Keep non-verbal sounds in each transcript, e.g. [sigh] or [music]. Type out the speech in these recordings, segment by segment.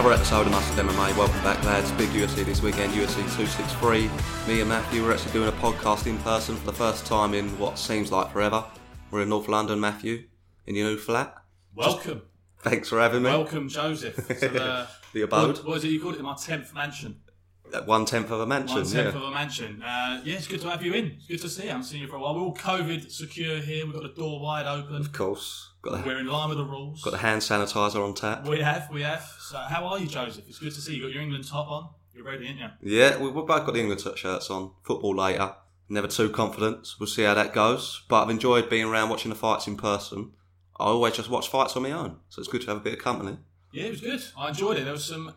Another episode of Mustard MMA. Welcome back, lads. Big UFC this weekend, UFC 263. Me and Matthew, we're actually doing a podcast in person for the first time in what seems like forever. We're in North London, Matthew, in your new flat. Welcome. Thanks for having me. Welcome, Joseph, [laughs] to the, The abode. What, what is it you called it? My 10th mansion. At one tenth of a mansion, One tenth yeah. of a mansion. Uh, yeah, it's good to have you in. It's good to see you. I haven't seen you for a while. We're all COVID secure here. We've got the door wide open. Of course. Got the, We're in line with the rules. got the hand sanitizer on tap. We have, we have. So, how are you, Joseph? It's good to see you. You got your England top on. You're ready, aren't you? Yeah, we- we've both got the England shirts on. Football later. Never too confident. We'll see how that goes. But I've enjoyed being around watching the fights in person. I always just watch fights on my own, so it's good to have a bit of company. Yeah, it was good. I enjoyed it. There was some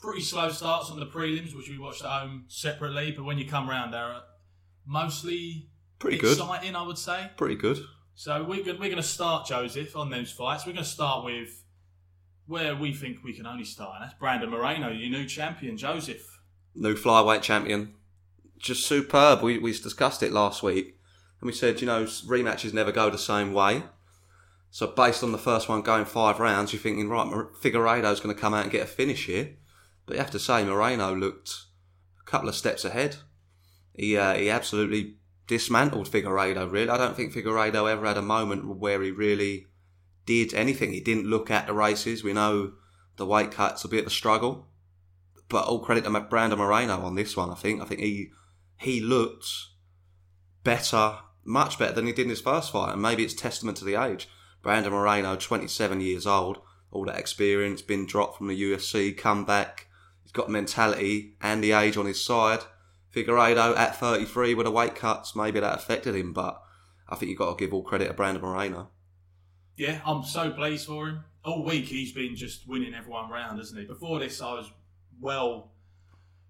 pretty slow starts on the prelims, which we watched at home separately. But when you come round, they're uh, mostly Pretty good. exciting, I would say. Pretty good. So we're going, we're going to start, Joseph, on those fights. We're going to start with where we think we can only start, and that's Brandon Moreno, your new champion, Joseph. New flyweight champion. Just superb. We, we discussed it last week, and we said, you know, rematches never go the same way. So based on the first one going five rounds, you're thinking, right, Figueiredo's going to come out and get a finish here. But you have to say, Moreno looked a couple of steps ahead. He uh, he absolutely dismantled Figueiredo. Really, I don't think Figueiredo ever had a moment where he really did anything. He didn't look at the races. We know the weight cuts will be at the struggle, but all credit to Brandon Moreno on this one. I think I think he he looked better, much better than he did in his first fight, and maybe it's testament to the age. Brandon Moreno, 27 years old, all that experience, been dropped from the UFC, come back. He's got mentality and the age on his side. Figueiredo at 33 with the weight cuts, maybe that affected him, but I think you've got to give all credit to Brandon Moreno. Yeah, I'm so pleased for him. All week he's been just winning everyone round, hasn't he? Before this, I was well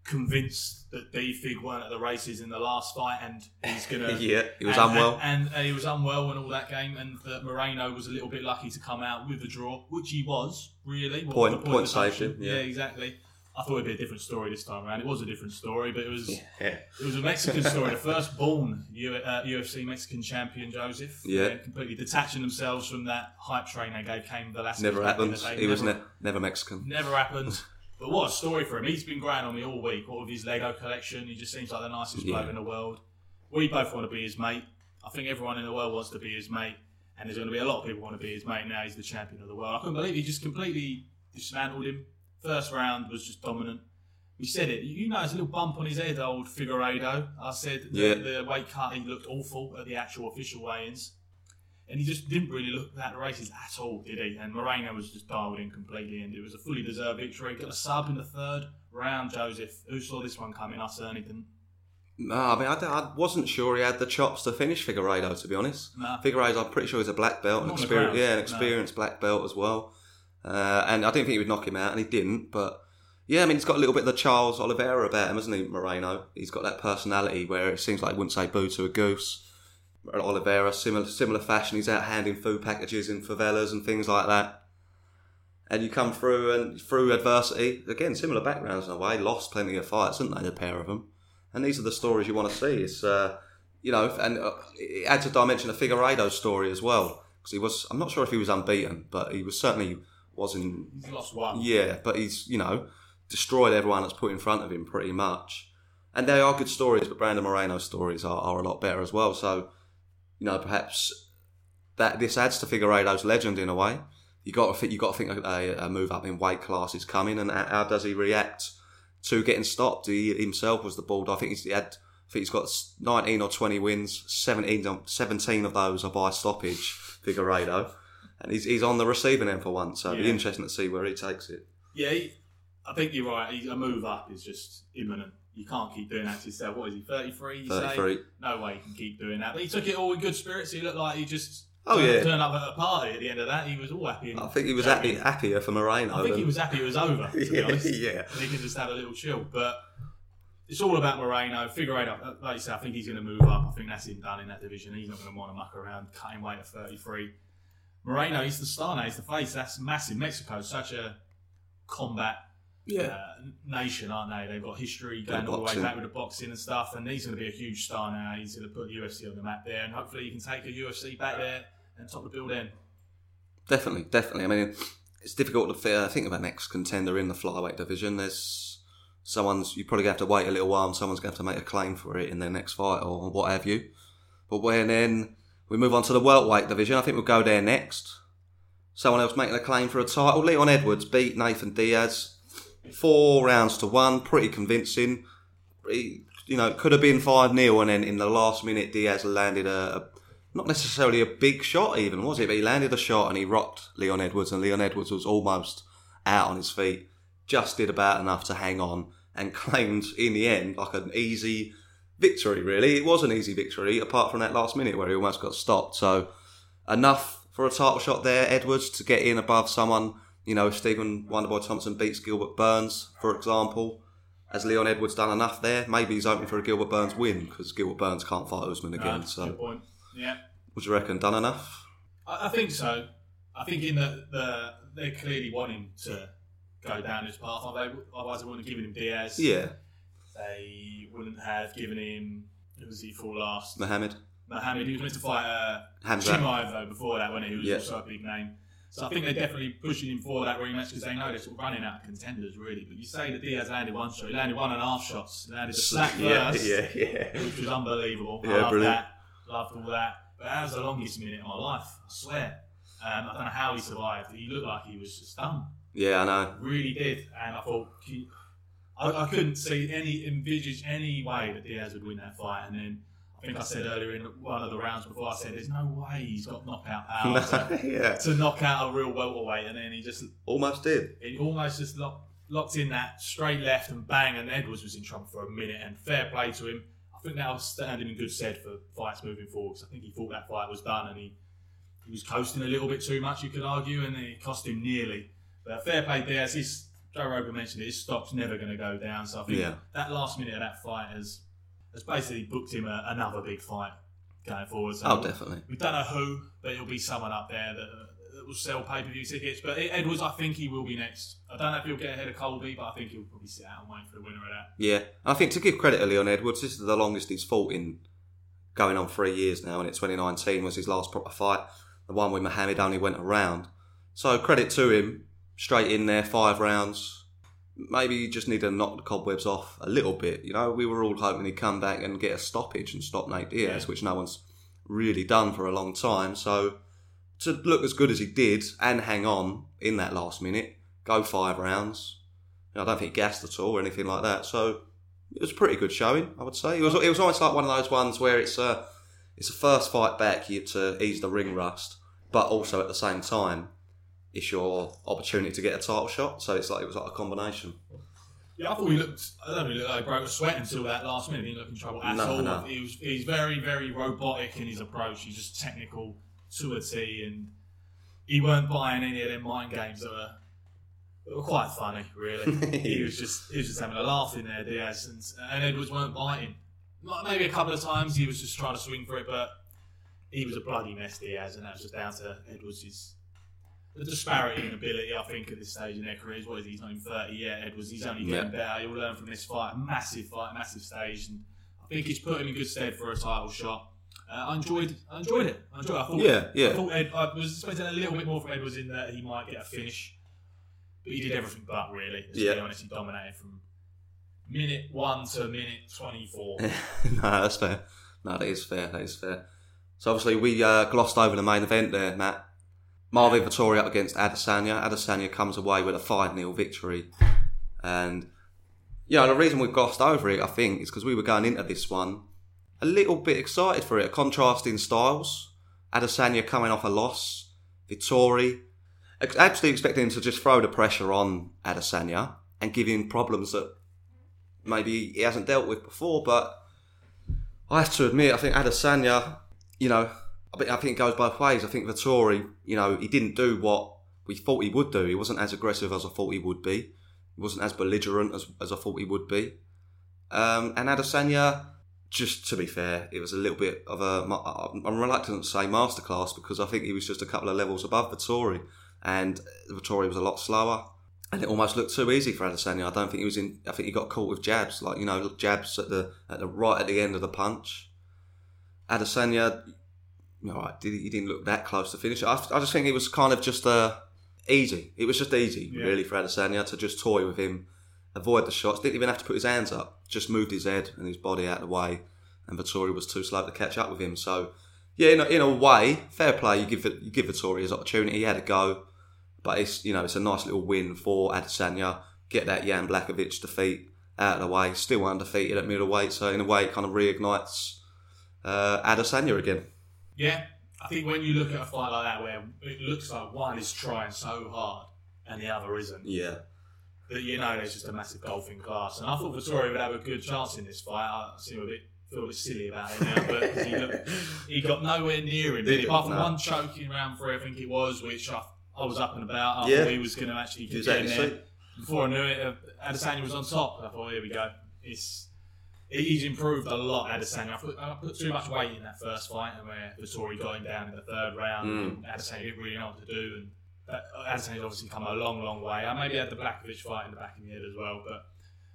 convinced that D Fig weren't at the races in the last fight, and he's gonna. [laughs] yeah, he was and, unwell. and, and, uh, he was unwell in all that game, and that Moreno was a little bit lucky to come out with a draw, which he was really. What Point- point of saved him, yeah. yeah, exactly. I thought it'd be a different story this time around. It was a different story, but it was yeah. it was a Mexican story. The first born U- uh, UFC Mexican champion, Joseph. Yeah. Completely detaching themselves from that hype train they gave Cain Velasquez. Never happened. the. He was never, ne- never Mexican. never happened. But what a story for him. He's been growing on me all week. What with his Lego collection, he just seems like the nicest Yeah. bloke in the world. We both want to be his mate. I think everyone in the world wants to be his mate. And there's going to be a lot of people want to be his mate now. He's the champion of the world. I couldn't believe he just completely dismantled him. First round was just dominant. We said it. You noticed a little bump on his head, old Figueiredo. I said the, Yeah. the weight cut, he looked awful at the actual official weigh-ins. And he just didn't really look at the races at all, did he? And Moreno was just dialed in completely, and it was a fully deserved victory. Got a sub in the third round, Joseph. Who saw this one coming? I certainly didn't. No, I mean, I, I wasn't sure he had the chops to finish Figueiredo, to be honest. No. Figueiredo, I'm pretty sure he's a black belt, an the experience, yeah, an no. experienced black belt as well. Uh, and I didn't think he would knock him out, and he didn't. But yeah, I mean, he's got a little bit of the Charles Oliveira about him, hasn't he, Moreno? He's got that personality where it seems like he wouldn't say boo to a goose. Oliveira, similar similar fashion, he's out handing food packages in favelas and things like that. And you come through and through adversity again, similar backgrounds in a way. Lost plenty of fights, didn't they? The pair of them, and these are the stories you want to see. It's uh, you know, and uh, it adds a dimension of Figueiredo's story as well because he was. I'm not sure if he was unbeaten, but he was certainly wasn't. He's lost one. Yeah, but he's you know destroyed everyone that's put in front of him pretty much. And they are good stories, but Brandon Moreno's stories are, are a lot better as well. So, you know, perhaps that this adds to Figueiredo's legend in a way. You got to think, you got to think a, a move up in weight class is coming, and how does he react to getting stopped? He himself was the bald. I think he's he had. I think he's got 19 or 20 wins. 17, of- 17 of those are by stoppage. Figueiredo, and he's he's on the receiving end for once. So it'll be Yeah. interesting to see where he takes it. Yeah, he, I think you're right. He, a move up is just imminent. You can't keep doing that to yourself. What is he, 33? You say? 33. No way he can keep doing that. But he took it all in good spirits. He looked like he just Oh, turned, yeah. turned up at a party at the end of that. He was all happy. And I think he was happy. happier for Moreno. I think he than- was happy it was over, to be [laughs] yeah, honest. yeah. And he could just have a little chill. But it's all about Moreno. Figueiredo, uh, like you said, I think he's going to move up. I think that's him done in that division. He's not going to want to muck around cutting weight at 33. Moreno, he's the star now. He's the face. That's massive. Mexico's such a combat uh, nation, aren't they? They've got history going all the way back with the boxing and stuff. And he's going to be a huge star now. He's going to put the UFC on the map there. And hopefully he can take a UFC back there and top the bill then. Definitely, definitely. I mean, it's difficult to think of a next contender in the flyweight division. There's someone's you probably have to wait a little while, and someone's going to have to make a claim for it in their next fight or what have you. But when then we move on to the welterweight division, I think we'll go there next. Someone else making a claim for a title. Leon Edwards beat Nathan Diaz four rounds to one, pretty convincing. He, you know, could have been five 0 and then in the last minute Diaz landed a, a not necessarily a big shot even was it, but he landed a shot and he rocked Leon Edwards and Leon Edwards was almost out on his feet, just did about enough to hang on and [laughs] claimed in the end like an easy victory. Really, it was an easy victory apart from that last minute where he almost got stopped. So enough for a title shot there, Edwards to get in above someone. You know, if Stephen Wonderboy Thompson beats Gilbert Burns, for example, has Leon Edwards done enough there? Maybe he's hoping for a Gilbert Burns win because Gilbert Burns can't fight Usman again. No, so, good point. Yeah, would you reckon done enough? I, I think so. I think in the, the they clearly want him to go down this path. Otherwise, they wouldn't have given him Diaz. Yeah, They wouldn't have given him. Who was he for last? Mohammed. Mohammed. He was meant to fight uh, Khamzat. Chimaev though before that, when he was Yeah. also a big name. So I think they're definitely pushing him for that rematch because they know they're sort of running out of contenders, really. But you say that Diaz landed one shot, he landed one and a half shots, he landed a slap [laughs] yeah, first, yeah, yeah. which was unbelievable. Yeah, I love brilliant. that, loved all that. But that was the longest minute of my life, I swear. Um, I don't know how he survived. He looked like he was just done, Yeah, I know. really did. And I thought, he- I, I couldn't see any envisage any way that Diaz would win that fight. And then I think I said earlier in one of the rounds before, I said, "There's no way he's got knockout power." to- [laughs] yeah, to knock out a real welterweight, and then he just almost did. he almost just locked, locked in that straight left and bang, and Edwards was in trouble for a minute. And fair play to him. I think that'll stand him in good stead for fights moving forward. 'cause I think he thought that fight was done, and he he was coasting a little bit too much, you could argue, and it cost him nearly. But fair play, Diaz. His, Joe Rogan mentioned it. His stock's never going to go down. So I think Yeah. that last minute of that fight has has basically booked him a, another big fight going forward. So Oh, definitely. we don't know who, but it'll be someone up there that, that will sell pay per view tickets. But Edwards, I think he will be next. I don't know if he'll get ahead of Colby, but I think he'll probably sit out and wait for the winner of that. Yeah, I think to give credit to Leon Edwards, this is the longest he's fought in going on three years now, and it's 2019 was his last proper fight. The one with Mohammed only went around. So credit to him, straight in there, five rounds. Maybe you just need to knock the cobwebs off a little bit. You know, we were all hoping he'd come back and get a stoppage and stop Nate Diaz, Yeah. which no one's really done for a long time. So to look as good as he did and hang on in that last minute, go five rounds. I don't think he gassed at all or anything like that. So it was a pretty good showing, I would say. It was it was almost like one of those ones where it's a it's a first fight back you to ease the ring rust, but also at the same time it's your opportunity to get a title shot. So it's like it was like a combination. Yeah, I thought he looked. I don't know, he looked like he broke a sweat until that last minute. He didn't look in trouble at No, all. no. He was. He's very, very robotic in his approach. He's just technical to a T, and he weren't buying any of them mind games that were, that were quite funny. Really, [laughs] he was just he was just having a laugh in there, Diaz, and, and Edwards weren't biting. Maybe a couple of times he was just trying to swing for it, but he was a bloody mess, Diaz, and that was just down to Edwards' the disparity in ability. I think at this stage in their careers, what is he? He's not even thirty yet. Edwards, he's only getting better. He'll learn from this fight. Massive fight, massive stage, and I think he's put him in good stead for a title shot. Uh, I enjoyed, I enjoyed it. I enjoyed. It. I thought, Yeah, yeah. I thought Ed, I was expecting a little bit more from Edwards in that he might get a finish, but he did everything but really. Let's Yeah. be honest, he dominated from minute one to minute twenty-four. [laughs] no, that's fair. No, that is fair. That is fair. So obviously we uh, glossed over the main event there, Matt. Marvin Vettori against Adesanya. Adesanya comes away with a 5 0 victory. And, you know, the reason we've glossed over it, I think, is because we were going into this one a little bit excited for it. Contrasting styles. Adesanya coming off a loss. Vettori. Absolutely expecting him to just throw the pressure on Adesanya and give him problems that maybe he hasn't dealt with before, but I have to admit, I think Adesanya, you know, I think, I think it goes both ways. I think Vettori, you know, he didn't do what we thought he would do. He wasn't as aggressive as I thought he would be. He wasn't as belligerent as, as I thought he would be. Um, and Adesanya, just to be fair, it was a little bit of a. I'm reluctant to say masterclass because I think he was just a couple of levels above Vettori, and Vettori was a lot slower, and it almost looked too easy for Adesanya. I don't think he was in. I think he got caught with jabs, like you know, jabs at the at the right at the end of the punch. Adesanya, right, did he, didn't look that close to finish. I, I just think it was kind of just a. easy. It was just easy, Yeah. really, for Adesanya to just toy with him, avoid the shots. Didn't even have to put his hands up. Just moved his head and his body out of the way, and Vettori was too slow to catch up with him. So, yeah, in a, in a way, fair play. You give you give Vettori his opportunity. He had a go, but it's you know it's a nice little win for Adesanya. Get that Jan Błachowicz defeat out of the way. Still undefeated at middleweight, so in a way, it kind of reignites uh, Adesanya again. Yeah, I think when you look at a fight like that where it looks like one is trying so hard and the other isn't, Yeah, that you know there's just a massive golfing class. And I thought Vettori would have a good chance in this fight. I seem a bit feel a bit silly about it now, but he, looked, he got nowhere near him. Did? Apart from No. one choking round three, I think it was, which I, I was up and about. I Yeah. thought he was going to actually get exactly. in there. Before I knew it, uh, Adesanya was on top. I thought, here we go. It's he's improved a lot, Adesanya. I put, I put too much weight in that first fight, and where Vettori got him down in the third round, Mm. and Adesanya didn't really know what to do. And that, Adesanya's obviously come a long, long way. I maybe had the Błachowicz fight in the back of the head as well, but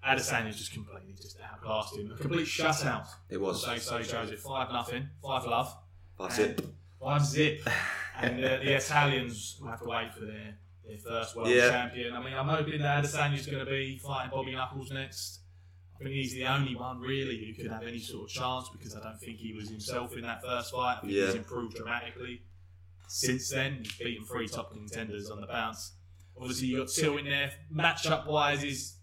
Adesanya's just completely just outclassed him. A complete shutout. it was. So, so Joseph, five nothing, five love, That's it. five zip, and uh, the Italians will have to wait for their, their first world Yeah. champion. I mean, I'm hoping that Adesanya's going to be fighting Bobby Knuckles next. I think he's the only one really who could have any sort of chance because I don't think he was himself in that first fight. I think Yeah. he's improved dramatically since then. He's beaten three top contenders on the bounce. Obviously, you got Till in there. Matchup wise, is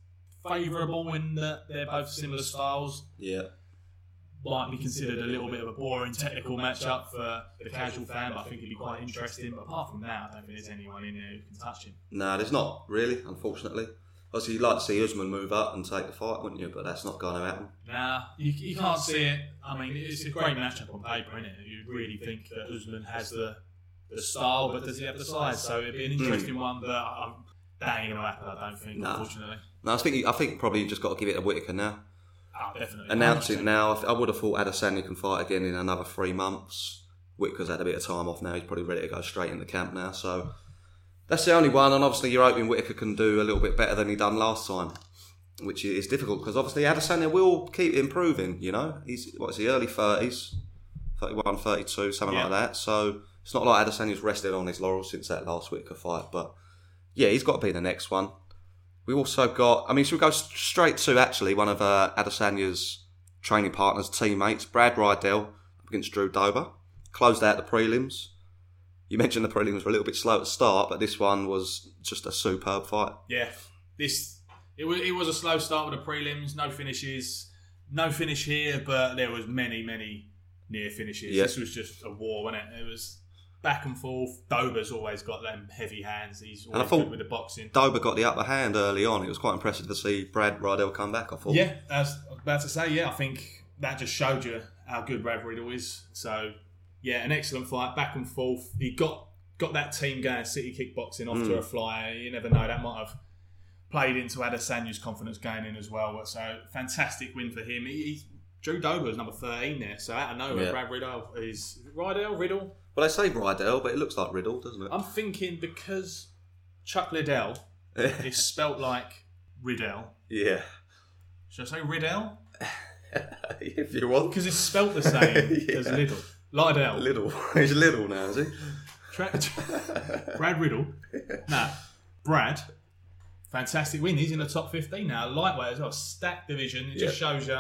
favourable in that they're both similar styles Yeah. might be considered a little bit of a boring technical matchup for the casual fan, but I think it'd be quite interesting. But apart from that, I don't think there's anyone in there who can touch him. No, there's not really, unfortunately. Obviously, you'd like to see Usman move up and take the fight, wouldn't you? But that's not going to happen. Nah, you, you can't see it. I mean, it's a great matchup on paper, isn't it? You really think that Usman has the the style, but does he have the size? So it'd be an interesting one, but um, that ain't going to happen, I don't think, Nah. unfortunately. No, I think I think probably you've just got to give it to Whittaker now. Oh, definitely. Announce it 100%. now. I would have thought Adesanya can fight again in another three months. Whittaker's had a bit of time off now. He's probably ready to go straight into camp now. So that's the only one. And obviously, you're hoping Whittaker can do a little bit better than he done last time, which is difficult because obviously Adesanya will keep improving. You know, he's what is he early thirties, 31, 32, something Yeah. like that. So it's not like Adesanya's rested on his laurels since that last Whittaker fight. But yeah, he's got to be the next one. We also got, I mean, should we go straight to actually one of uh, Adesanya's training partners, teammates, Brad Riddell against Drew Dober. Closed out the prelims. You mentioned the prelims were a little bit slow at the start, but this one was just a superb fight. Yeah, this it was it was a slow start with the prelims, no finishes, no finish here, but there was many many near finishes. Yeah. This was just a war, wasn't it? It was back and forth. Dober's always got them heavy hands. He's always good with the boxing. Dober got the upper hand early on. It was quite impressive to see Brad Riddell come back, I thought. Yeah, I was about to say. Yeah, I think that just showed you how good Brad Riddle is. So yeah, an excellent fight, back and forth. He got got that team going, City kickboxing off to Mm. a flyer. You never know, that might have played into Adesanya's confidence going in as well. So fantastic win for him. He, he's Drew Dober is number thirteen there, so out of nowhere, Yeah. Brad Riddle is Riddle Riddle. Well, they say Rydell, but it looks like Riddle, doesn't it? I'm thinking because Chuck Liddell [laughs] is spelt like Riddell. yeah. Should I say Riddell? [laughs] if you want. Because it's spelt the same [laughs] Yeah. as Liddell. Liddell. Little. [laughs] He's little now, is he? Tra- [laughs] Brad Riddle. Nah, Brad. Fantastic win. He's in the top 15 now. Lightweight as well. Stacked division. It just shows you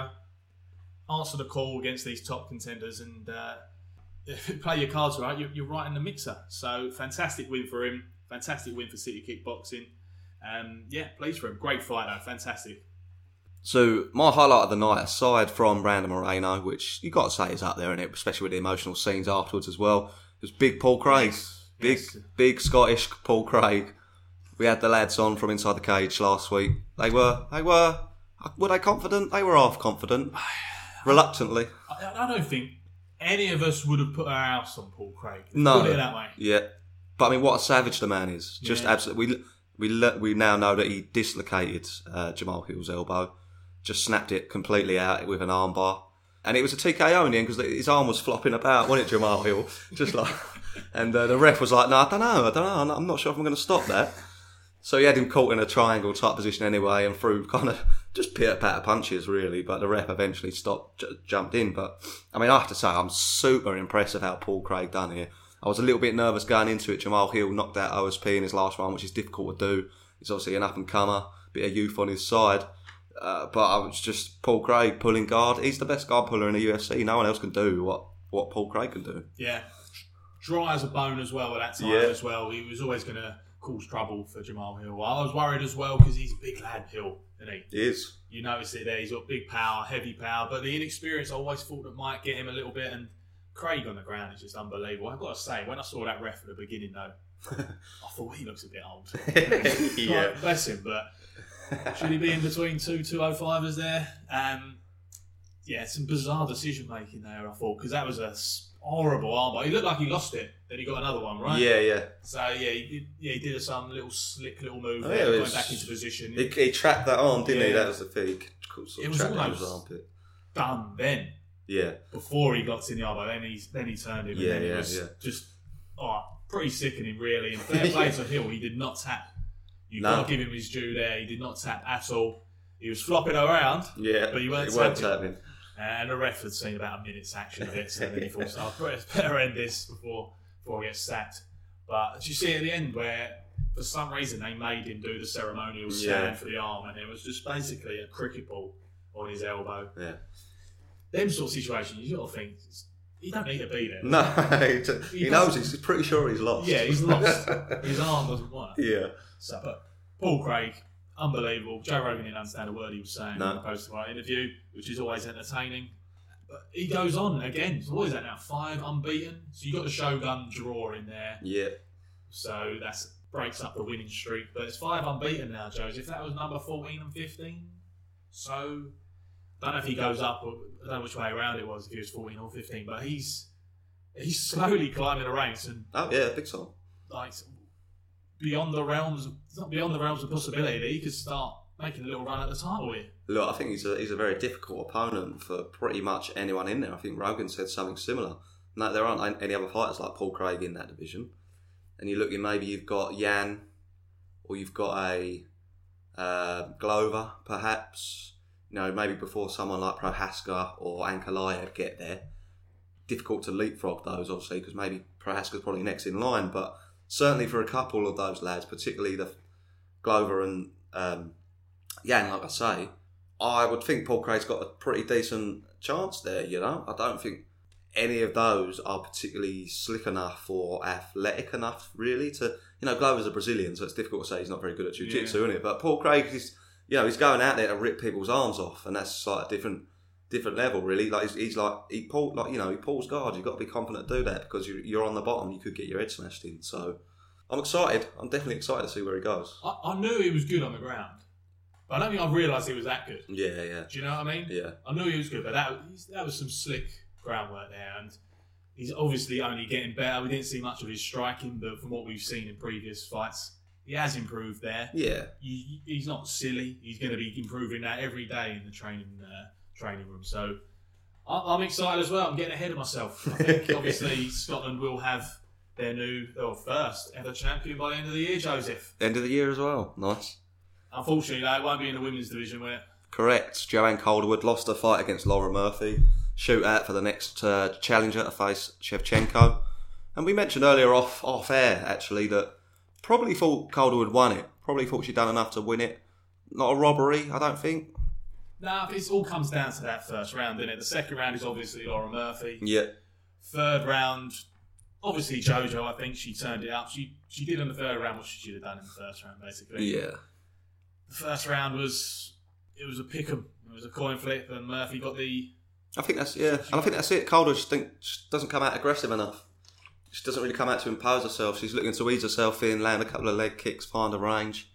answer the call against these top contenders and uh, play your cards right, you're, you're right in the mixer. So fantastic win for him. Fantastic win for City Kickboxing. Um, yeah, pleased for him. Great fight though. Fantastic. So my highlight of the night, aside from Brandon Moreno, which you got to say is up there, in it, especially with the emotional scenes afterwards as well, was big Paul Craig, big Yes. big Scottish Paul Craig. We had the lads on from inside the cage last week. They were they were were they confident? They were half confident, [sighs] reluctantly. I, I don't think any of us would have put our house on Paul Craig. No. Put it that way. Yeah, but I mean, what a savage the man is! Just Yeah. absolutely. We we we now know that he dislocated uh, Jamahal Hill's elbow, just snapped it completely out with an armbar, and it was a TKO in the end because his arm was flopping about, wasn't it, Jamahal Hill? [laughs] Just like, and uh, the ref was like, "No, I don't know, I don't know, I'm not, sure if I'm going to stop that." So he had him caught in a triangle type position anyway, and threw kind of [laughs] just pitter patter punches really. But the ref eventually stopped, j- jumped in. But I mean, I have to say, I'm super impressed with how Paul Craig done here. I was a little bit nervous going into it. Jamahal Hill knocked out OSP in his last round, which is difficult to do. He's obviously an up and comer, bit of youth on his side. Uh, but I was just Paul Craig pulling guard. He's the best guard puller in the UFC. No one else can do what, what Paul Craig can do. Yeah, dry as a bone as well at that time Yeah. as well. He was always going to cause trouble for Jamahal Hill. I was worried as well because he's a big lad, Hill, isn't he? He is. You notice it there. He's got big power, heavy power, but the inexperience I always thought that might get him a little bit. And Craig on the ground is just unbelievable. I've got to say, when I saw that ref at the beginning, though, [laughs] I thought he looks a bit old. [laughs] [laughs] yeah. Like, bless him, but should he be in between two 205ers there? Um, yeah, some bizarre decision making there, I thought, because that was a horrible armbar. He looked like he lost it, then he got another one, right? Yeah, yeah. So, yeah, he did, yeah, he did some little slick little move Oh, there, yeah, it going back into position. He, he trapped that arm, didn't he? That was the thing. He sort It of was trapped his almost- armpit. Done then. Yeah. Before he got to the armbar, then he, then he turned him, Yeah, and then yeah, it was yeah. just oh, pretty sickening, really. And fair play [laughs] to Hill, he did not tap. You've No. got to give him his due there. He did not tap at all. He was flopping around. Yeah. But you weren't He weren't tapping. And the ref had seen about a minute's action of it, so then he thought, oh, better end this before before I get sacked. But did you see at the end where, for some reason, they made him do the ceremonial stand Yeah. for the arm, and it was just basically a cricket ball on his elbow. Yeah. Them sort of situations, you got to think, he don't need to be there. No, [laughs] he, he He knows. He's pretty sure he's lost. Yeah, he's lost. [laughs] His arm doesn't work. yeah. So, but Paul Craig, unbelievable. Joe Rogan didn't understand a word he was saying No. in the post fight interview, which is always entertaining. But he goes on again. He's always at now five unbeaten. So you got the Shogun draw in there. Yeah. So that breaks up the winning streak. But it's five unbeaten now, Joe. If that was number fourteen and fifteen. So I don't know if he goes up. Or, I don't know which way around it was. If he was fourteen or fifteen, but he's he's slowly climbing the ranks and Oh yeah, big time. like beyond the realms of not beyond the realms of possibility that he could start making a little run at the title here. Look, I think he's a he's a very difficult opponent for pretty much anyone in there. I think Rogan said something similar. No, there aren't any other fighters like Paul Craig in that division. And you look at maybe you've got Yan, or you've got a uh, Glover, perhaps. You know, maybe before someone like Prochazka or Ankalaev get there. Difficult to leapfrog those, obviously, because maybe Prochazka's probably next in line. But certainly for a couple of those lads, particularly the Glover and um, Yan, like I say, I would think Paul Craig's got a pretty decent chance there. You know, I don't think any of those are particularly slick enough or athletic enough, really. To you know, Glover's a Brazilian, so it's difficult to say he's not very good at jiu-jitsu, Yeah. isn't it? But Paul Craig is, you know, he's going out there to rip people's arms off, and that's like a different, different level, really. Like he's, he's like he pull, like you know, he pulls guard. You've got to be confident to do that because you're, you're on the bottom. You could get your head smashed in. So I'm excited. I'm definitely excited to see where he goes. I, I knew he was good on the ground, but I don't think I realised he was that good. Yeah, yeah, Do you know what I mean? yeah. I knew he was good, but that that was some slick groundwork there, and he's obviously only getting better. We didn't see much of his striking, but from what we've seen in previous fights, he has improved there. Yeah, He, he's not silly. He's going to be improving that every day in the training uh, training room. So I- I'm excited as well. I'm getting ahead of myself. I think [laughs] obviously Scotland will have their new or first ever champion by the end of the year, Joseph. end of the year as well. Nice. Unfortunately, though, it won't be in the women's division where Correct. Joanne Calderwood lost her fight against Lauren Murphy. Shootout for the next uh, challenger to face Shevchenko. And we mentioned earlier off off air actually that probably thought Calder Calderwood won it. Probably thought she'd done enough to win it. Not a robbery, I don't think. No, it all comes down to that first round, isn't it? The second round is obviously Lauren Murphy. Yeah. Third round, obviously Jojo. I think she turned it up. She she did in the third round what she should have done in the first round, basically. Yeah. The first round was it was a pick 'em. It was a coin flip, and Murphy got the. I think that's yeah, and I think that's it. Calder just think just doesn't come out aggressive enough. She doesn't really come out to impose herself. She's looking to ease herself in, land a couple of leg kicks, find a range.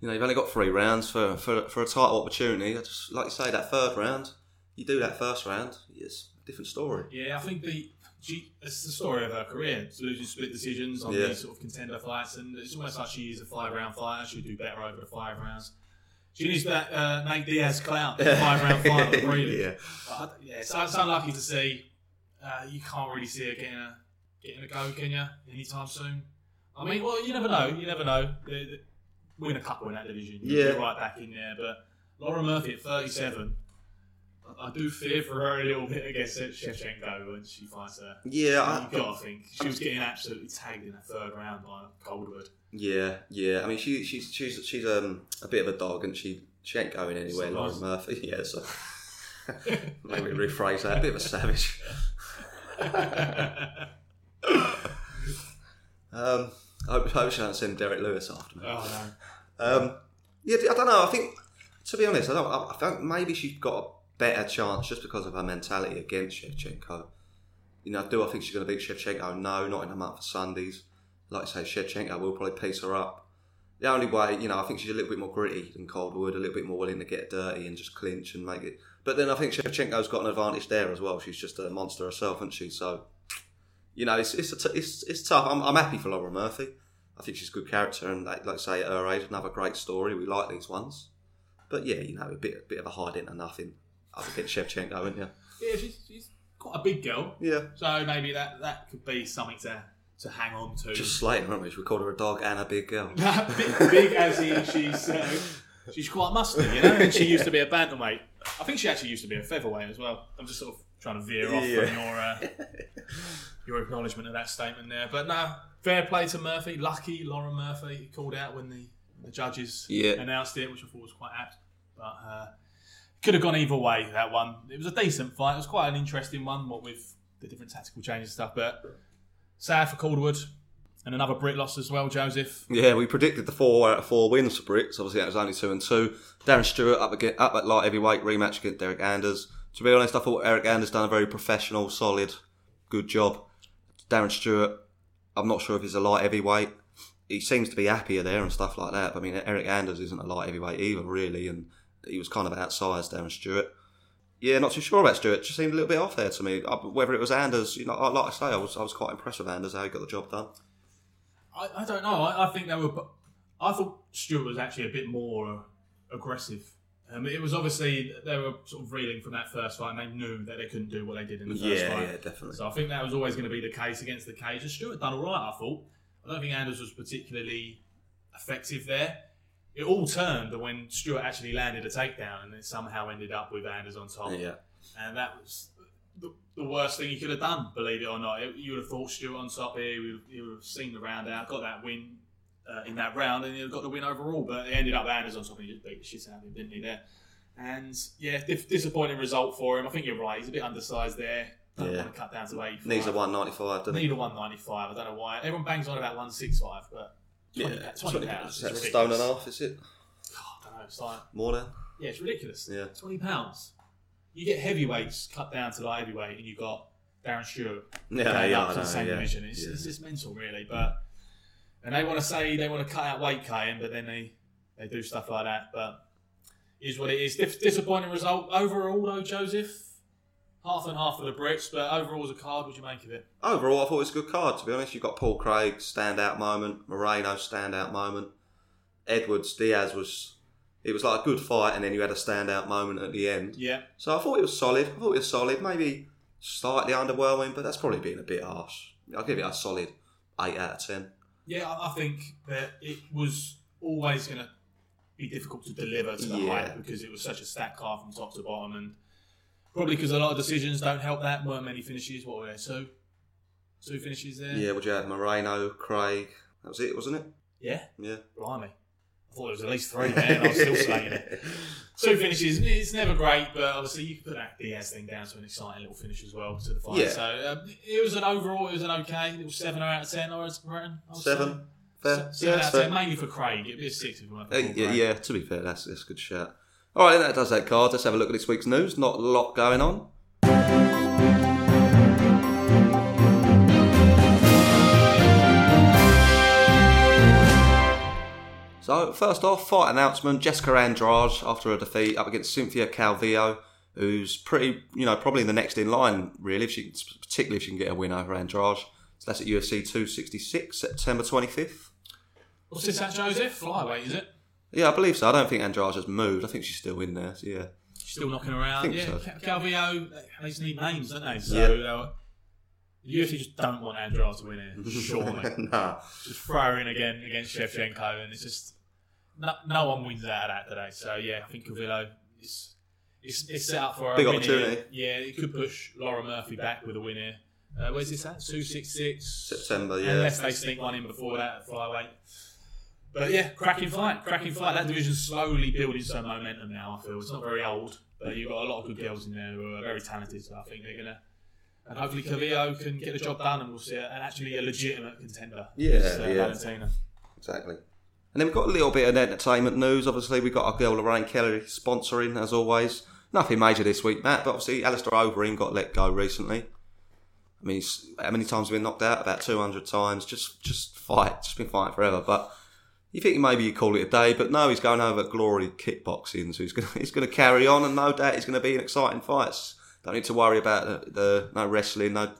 You know, you've only got three rounds for for, for a title opportunity. I just like you say, that third round, you do that first round, it's a different story. Yeah, I think the she. It's the story of her career. It's losing split decisions on Yeah. these sort of contender fights, and it's almost like she is a five round fighter. She'll do better over the five rounds. She needs that uh, Nate Diaz clout, the [laughs] five round fight Really. Yeah. But yeah, so it's unlucky to see. Uh, you can't really see her getting a getting a go, can you? Anytime soon. I mean, well, you never know. You never know. The, win a couple in that division, you'll Yeah. right back in there. But Lauren Murphy at thirty-seven, I I do fear for her a little bit against Shevchenko when she fights her. Yeah, You've got to think she was getting absolutely tagged in the third round by Coldwood. Yeah, yeah. I mean, she she's she's she's um a bit of a dog, and she she ain't going anywhere. Lauren Murphy, [laughs] yeah. So [laughs] [laughs] maybe rephrase that. A bit of a savage. Um, I hope, I she don't send Derrick Lewis after me. oh Um, yeah, I don't know. I think to be honest, I don't. I I think maybe she's got a better chance just because of her mentality against Shevchenko. You know, do I think she's going to beat Shevchenko? No, not in a month for Sundays. Like I say, Shevchenko will probably piece her up. The only way, you know, I think she's a little bit more gritty than Coldwood, a little bit more willing to get dirty and just clinch and make it. But then I think Shevchenko's got an advantage there as well. She's just a monster herself, isn't she? So, you know, it's it's a t- it's, it's tough. I'm, I'm happy for Lauren Murphy. I think she's a good character, and like, like I say, at her age, another great story. We like these ones. But yeah, you know, a bit a bit of a hide into nothing up against Shevchenko, isn't you? yeah, she's, she's quite a big girl, Yeah. so maybe that that could be something to to hang on to. Just slating, aren't we? We called her a dog and a big girl. [laughs] big, big as in she's uh, she's quite muscly, you know. And she used to be a bantamweight. I think she actually used to be a featherweight as well. I'm just sort of trying to veer off Yeah. from your [laughs] uh, your acknowledgement of that statement there. But no, fair play to Murphy. Lucky Lauren Murphy called out when the the judges Yeah. announced it, which I thought was quite apt. But uh, could have gone either way. That one. It was a decent fight. It was quite an interesting one. What with the different tactical changes and stuff, but sad for Calderwood. And another Brit loss as well, Joseph. Yeah, we predicted the four out of four wins for Brits. Obviously, that was only two and two. Darren Stewart up again, up at light heavyweight rematch against Eryk Anders. To be honest, I thought Eryk Anders done a very professional, solid, good job. Darren Stewart, I'm not sure if he's a light heavyweight. He seems to be happier there and stuff like that. But I mean, Eryk Anders isn't a light heavyweight either, really, and he was kind of outsized Darren Stewart. Yeah, not too sure about Stewart. Just seemed a little bit off there to me. Whether it was Anders, you know, like I say, I was I was quite impressed with Anders how he got the job done. I, I don't know. I, I think they were. I thought Stewart was actually a bit more aggressive. Um, it was obviously they were sort of reeling from that first fight, and they knew that they couldn't do what they did in the first fight. Yeah, definitely. So I think that was always going to be the case against the cage. And Stewart done all right. I thought. I don't think Anders was particularly effective there. It all turned when Stewart actually landed a takedown, and it somehow ended up with Anders on top. Yeah. And that was the, the worst thing he could have done, believe it or not. It- you would have thought Stewart on top here, You would have seen the round out, got that win uh, in that round, and he got the win overall. But it ended up Anders on top, and he just beat the shit out of him, didn't he, there? And yeah, dif- disappointing result for him. I think you're right, he's a bit undersized there. Don't Yeah. want to cut down to 85. Needs a 195, doesn't he? Need a 195. I don't know why. Everyone bangs on about 165, but 20, Yeah, 20 pounds is stone and a half, is it? I don't know, it's like, More than? yeah, it's ridiculous. Yeah. Twenty pounds. You get heavyweights cut down to light heavyweight, and you got Darren Stewart Yeah, yeah, up to the same yeah. division. It's, Yeah. it's just mental, really. But and they want to say they want to cut out weight cutting, but then they they do stuff like that. But is what it is. Dif- disappointing result overall, though, Joseph. Half and half for the Brits, but overall as a card, what do you make of it? Overall, I thought it was a good card, to be honest. You've got Paul Craig, standout moment. Moreno, standout moment. Edwards, Diaz was. It was like a good fight, and then you had a standout moment at the end. Yeah, So I thought it was solid. I thought it was solid. Maybe slightly underwhelming, but that's probably being a bit harsh. I'll give it a solid 8 out of 10. Yeah. I think that it was always going to be difficult to deliver to the Yeah. height because it was such a stacked car from top to bottom, and probably because a lot of decisions don't help that. weren't many finishes. What were there? Two, two finishes there. Yeah, would you have Moreno, Craig? That was it, wasn't it? Yeah, Yeah. blimey. I thought it was at least three and I was still slating it. [laughs] Two finishes, it's never great, but obviously you can put that Diaz thing down to an exciting little finish as well to the fight. Yeah. So um, it was an overall, it was an okay. It was seven out of ten, or as Breton. Seven. Fair. Se- yeah, that's out of ten, fair. mainly for Craig. It'd be a six if we went for Uh, yeah, yeah, to be fair, that's, that's a good shout. All right, that does that card. Let's have a look at this week's news. Not a lot going on. So, first off, fight announcement Jessica Andrade after a defeat up against Cynthia Calvillo, who's pretty, you know, probably the next in line, really, if she, particularly if she can get a win over Andrade. So that's at UFC 266, September 25th. What's this at Joseph? Flyweight, is it? Yeah, I believe so. I don't think Andrade has moved. I think she's still in there. So yeah. She's still knocking around. Think yeah, so. Cal- Calvillo, they just need names, don't they? So Yeah. uh, the UFC just don't want Andrade to win it, surely. [laughs] nah. just throw her in again against Shevchenko, and it's just no, no one wins out of that today. So yeah, I think Calvillo is It's, it's set up for a Big win opportunity. here. Yeah, it could push Lauren Murphy back with a win here. Uh, where's this at? 266? September, yeah. Unless they sneak one in before that at flyweight. But yeah, cracking fight, cracking fight. That division's slowly building some momentum now. I feel it's not very old, but you've got a lot of good girls in there who are very talented. So I think they're gonna, and hopefully Calvillo can get the job done, and we'll see a, and actually a legitimate contender. Yeah, It's, uh, yeah. Valentina. Exactly. And then we've got a little bit of entertainment news. Obviously, we've got our girl Lorraine Kelly sponsoring, as always. Nothing major this week, Matt, but obviously Alistair Overeem got let go recently. I mean, he's, how many times have been knocked out? About 200 times. Just just fight. Just been fighting forever. But you think maybe you call it a day, but no, he's going over at Glory Kickboxing, so he's going [laughs] to, he's going to carry on, and no doubt it's going to be an exciting fight. Don't need to worry about the, the no wrestling, no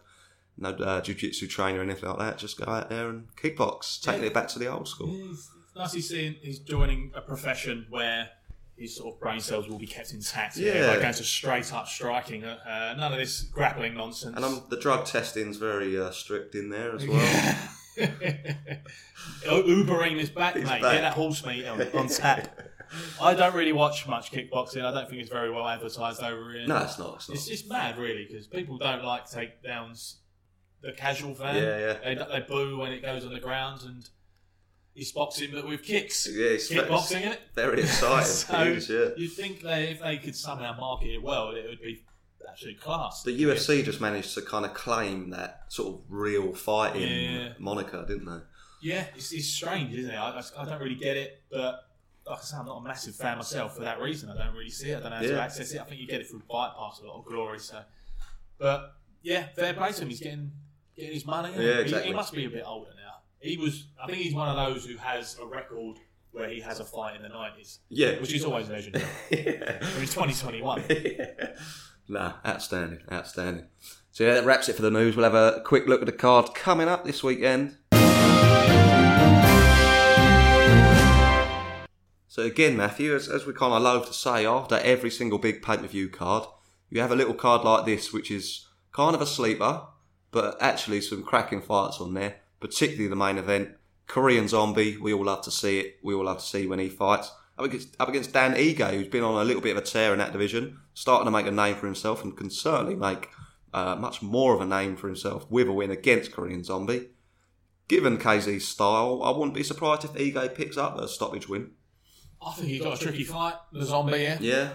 no uh, jiu-jitsu trainer or anything like that. Just go out there and kickbox, taking Yeah. it back to the old school. Nice he's seeing he's joining a profession where his sort of brain cells will be kept intact. Yeah. by going to straight up striking. Uh, uh, none of this grappling nonsense. And um, the drug testing's very uh, strict in there as well. [laughs] Ubering is back, He's mate. back. Get that horse meat on, on tap. I don't really watch much kickboxing. I don't think it's very well advertised over here. no, it's not. It's not. It's just mad, really, because people don't like takedowns. The casual fan, Yeah, yeah. They, they boo when it goes on the ground, and it's boxing but with kicks. Yeah, it's kickboxing, it? very exciting. [laughs] so is, yeah. you'd think they, if they could somehow market it well, it would be absolute class. The UFC just managed to kind of claim that sort of real fighting Yeah. moniker, didn't they? Yeah, it's, it's strange, isn't it? I, I- don't really get it, but like I say, I'm not a massive fan myself for that reason. I don't really see it. I don't know how to access it. I think you get it through Fight Pass, a lot of glory. So, but yeah, fair play to him. He's getting getting his money. he? Yeah, exactly. He, must be a bit older now. He was. I think he's one of those who has a record where he has a fight in the 90s, Yeah. which is always legendary. [laughs] yeah. I mean, 2021. [laughs] Nah, outstanding, outstanding. So yeah, that wraps it for the news. We'll have a quick look at the card coming up this weekend. So again, Matthew, as, as we kind of love to say, after every single big pay-per-view card, you have a little card like this, which is kind of a sleeper, but actually some cracking fights on there. Particularly the main event, Korean Zombie. We all love to see it. We all love to see when he fights. Up against, up against Dan Ige, who's been on a little bit of a tear in that division, starting to make a name for himself and can certainly make uh, much more of a name for himself with a win against Korean Zombie. Given KZ's style, I wouldn't be surprised if Ige picks up a stoppage win. I think he's got a tricky fight, the zombie. Yeah, Yeah,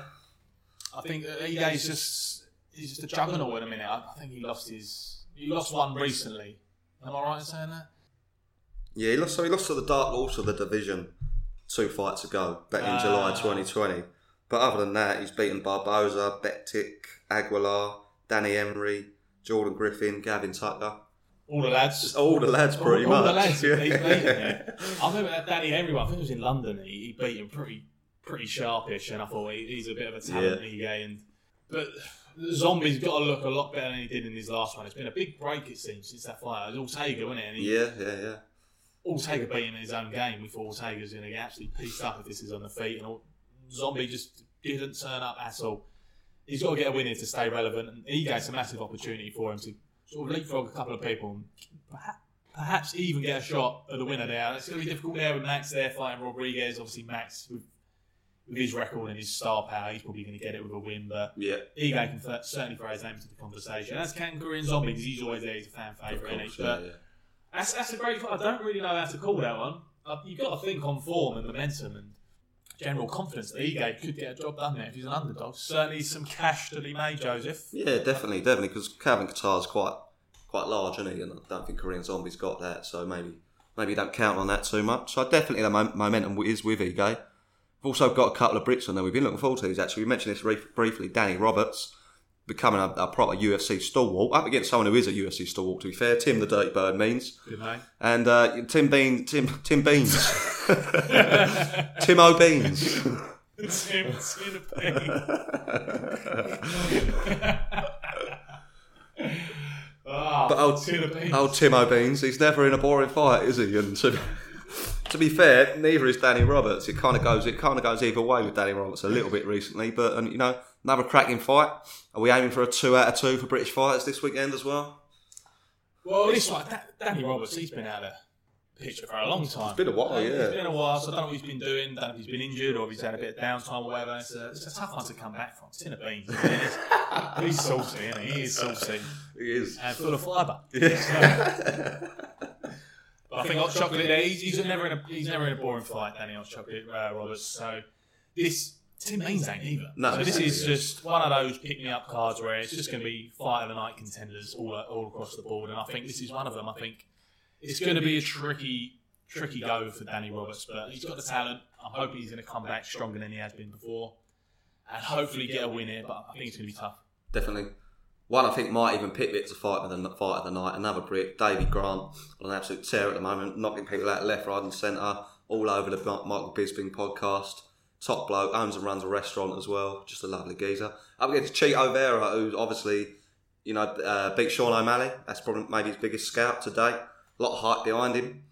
I think uh, Ige's just he's just a juggernaut in a minute. I, I think he lost his he lost one recently. Am I right in saying that? yeah. He lost. So he lost to the Dark Horse of the division two fights ago, back in Ah. July 2020. But other than that, he's beaten Barboza, Bektić, Aguilar, Danny Henry, Jordan Griffin, Gavin Tucker. All the lads. Just all the lads, pretty all, all much. the lads Yeah. he's beaten. Yeah. [laughs] I remember that Danny Henry. I think it was in London. He, he beat him pretty pretty sharpish, and I thought he, he's a bit of a talent. Yeah. Ige, and but the Zombie's got to look a lot better than he did in his last one. It's been a big break, it seems, since that fight. It was Ortega, wasn't it? And he, Yeah, yeah, yeah. Ortega beat him in his own game. We thought Ortega's going to get absolutely pieced up if this is on the feet, and Zombie just didn't turn up at all. He's got to get a win here to stay relevant, and he gets a massive opportunity for him to sort of leapfrog a couple of people and perhaps, perhaps even get a shot at the winner there. It's going to be difficult there with Max there fighting Rodriguez. Obviously, Max with, with his record and his star power, he's probably going to get it with a win, but Yeah, Ego can th- certainly throw his name into the conversation. That's Ken Korean Zombie because he's always there. He's a fan favourite, course. Yeah, But yeah. that's, that's a great. I don't really know how to call that one. Uh, you've got to think on form and momentum and general confidence that Ige could get a job done there if he's an underdog. Certainly some cash to be made, Joseph. Yeah, definitely, definitely, because Calvin Kattar's quite quite large, isn't he? And I don't think Korean Zombie's got that, so maybe maybe don't count on that too much. So definitely the mo- momentum is with Ige. We've also got a couple of Brits on there. We've been looking forward to these actually. We mentioned this re- briefly. Danny Roberts becoming a, a proper UFC stalwart up against someone who is a UFC stalwart. To be fair, Tim the Dirty Bird means, Good and uh, Tim Bean, Tim Tim Beans, [laughs] Tim O Beans. Tim Tinnapay. [laughs] Ah, But old, Timo Beans, he's never in a boring fight, is he? And to, to be fair, neither is Danny Roberts. It kind of goes, it kind of goes either way with Danny Roberts a little bit recently. But and you know, another cracking fight. Are we aiming for a two out of two for British fighters this weekend as well? Well, this one, Da- Danny Roberts, he's been out there. picture for a long time. It's been a while, yeah. It's been a while, so I don't know what he's been doing. Don't know if he's been injured or if he's had a bit of downtime or whatever. It's a, it's a tough one to come back from. Tin of beans. isn't [laughs] he's saucy, isn't he? He is saucy He is. and full of fibre. [laughs] But I think Hot Chocolate, there, he's, he's never in a he's never in a boring fight, Danny Hot Chocolate uh, Roberts. So this Tim Means ain't either. No. so this is just one of those pick me up cards where it's just going to be fight of the night contenders all all across the board, and I think this is one of them. I think it's going to be a tricky tricky go for Danny Roberts, but he's got the talent. I'm hoping he's going to come back stronger than he has been before, and hopefully get a win here. But I think it's going to be tough. Definitely. One I think might even pick it to fight of the fight of the night. Another Brit, David Grant, on an absolute tear at the moment, knocking people out left, right, and centre, all over the Michael Bisping podcast. Top bloke, owns and runs a restaurant as well. Just a lovely geezer. Up against Chito Vera, who's obviously, you know, uh, beat Sean O'Malley. That's probably maybe his biggest scout to date. A lot of hype behind him.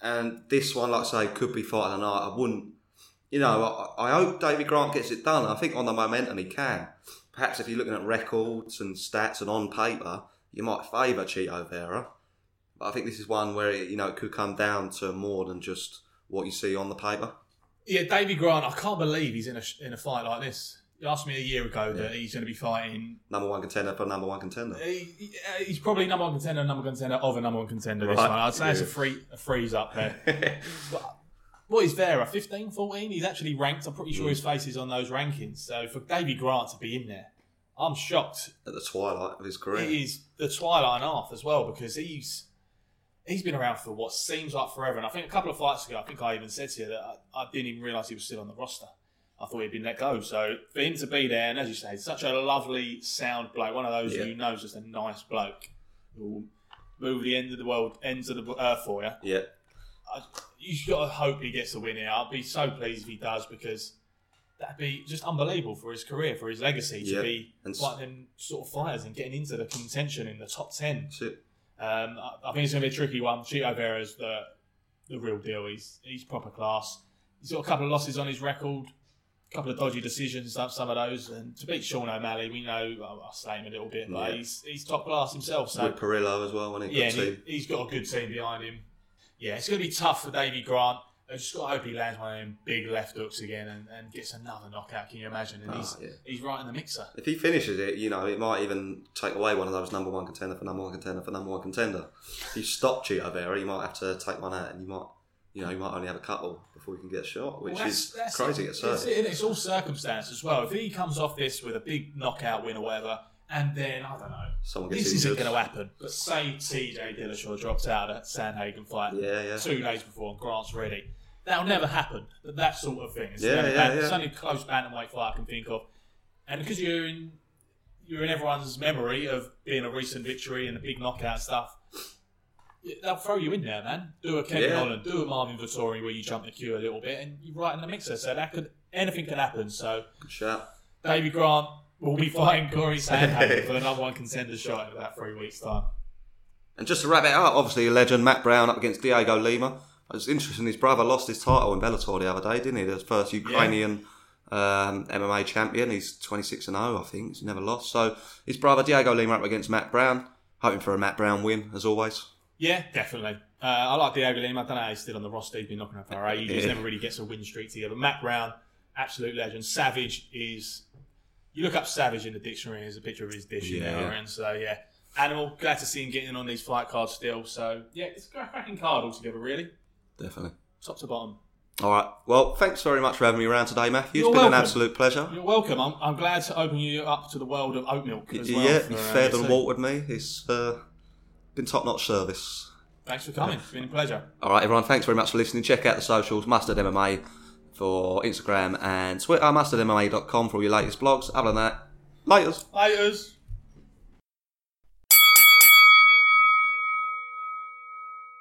And this one, like I say, could be fight of the night. I wouldn't, you know, I, I hope David Grant gets it done. I think on the momentum he can. Perhaps if you're looking at records and stats and on paper, you might favour Chito Vera. But I think this is one where it, you know it could come down to more than just what you see on the paper. Yeah, Davey Grant. I can't believe he's in a in a fight like this. You asked me a year ago that he's going to be fighting. Number one contender for number one contender. He, uh, he's probably number one contender, number one contender of a number one contender. This one, I'd say it's a free a freeze up there. But [laughs] what is Vera? 15, 14? He's actually ranked. I'm pretty sure his face is on those rankings. So for Davey Grant to be in there, I'm shocked. At the twilight of his career. It is the twilight and half as well because he's he's been around for what seems like forever. And I think a couple of fights ago, I think I even said to you that I, I didn't even realise he was still on the roster. I thought he'd been let go. So for him to be there, and as you say, such a lovely, sound bloke, one of those Yeah. who knows just a nice bloke who will move the end of the world, ends of the earth for you. Yeah. You've got to hope he gets a win here. I'd be so pleased if he does because that'd be just unbelievable for his career, for his legacy to Yeah. be And s- them sort of fighters and getting into the contention in the top ten. Um, I, I think it's going to be a tricky one. Chito Vera's the the real deal. He's he's proper class. He's got a couple of losses on his record, a couple of dodgy decisions, some, some of those. And to beat Sean O'Malley, we know I'll, I'll slay him a little bit, but Yeah. he's he's top class himself. So With Perillo as well, when he yeah, got he, he's got a good team behind him. Yeah, it's going to be tough for Davey Grant. I just got to hope he lands one of them big left hooks again and, and gets another knockout. Can you imagine? And Oh, he's yeah. he's right in the mixer. If he finishes it, you know, it might even take away one of those number one contender for number one contender for number one contender. If you stop Chito Vera, you might have to take one out, and you might, you know, you might only have a couple before you can get a shot, which Well, is that's- that's crazy it. It's, it, it's all circumstance as well. If he comes off this with a big knockout win or whatever, and then I don't know, Someone gets this isn't going to happen. But say TJ Dillashaw drops out at Sandhagen fight Yeah, yeah. two days before and Grant's ready. That'll never happen. But that sort of thing. It's Yeah, the only, yeah, it's yeah. only close bantamweight fight I can think of. And because you're in you're in everyone's memory of being a recent victory and the big knockout stuff, they'll throw you in there, man. Do a Kevin Yeah. Holland, do a Marvin Vettori where you jump the queue a little bit and you're right in the mixer. So that could anything can happen. So Good shout. Davey Grant will be fighting Corey Sandhagen [laughs] for the number one contender shot in about three weeks' time. And just to wrap it up, obviously a legend, Matt Brown up against Dhiego Lima. It's interesting, his brother lost his title in Bellator the other day, didn't he? The first Ukrainian um, MMA champion. He's 26 and 0, I think. He's never lost. So his brother Dhiego Lima up against Matt Brown. Hoping for a Matt Brown win, as always. Yeah, definitely. Uh, I like Dhiego Lima. I don't know how he's still on the roster. He's been knocking up for ages. Yeah. [laughs] Never really gets a win streak together. Matt Brown, absolute legend. Savage is. You look up Savage in the dictionary. There's a picture of his dish in Yeah. there, and so yeah. Animal. Glad to see him getting on these flight cards still. So yeah, it's a cracking card altogether. Really, Definitely. top to bottom. All right. Well, thanks very much for having me around today, Matthew. You're it's been an absolute pleasure. You're welcome. I'm, I'm glad to open you up to the world of oat milk as well. yeah, you fed and watered me. It's uh, been top notch service. Thanks for coming. It's been a pleasure. All right, everyone. Thanks very much for listening. Check out the socials, Mustard MMA for Instagram and Twitter, mustardmma.com for all your latest blogs. Other than that, laters. Laters.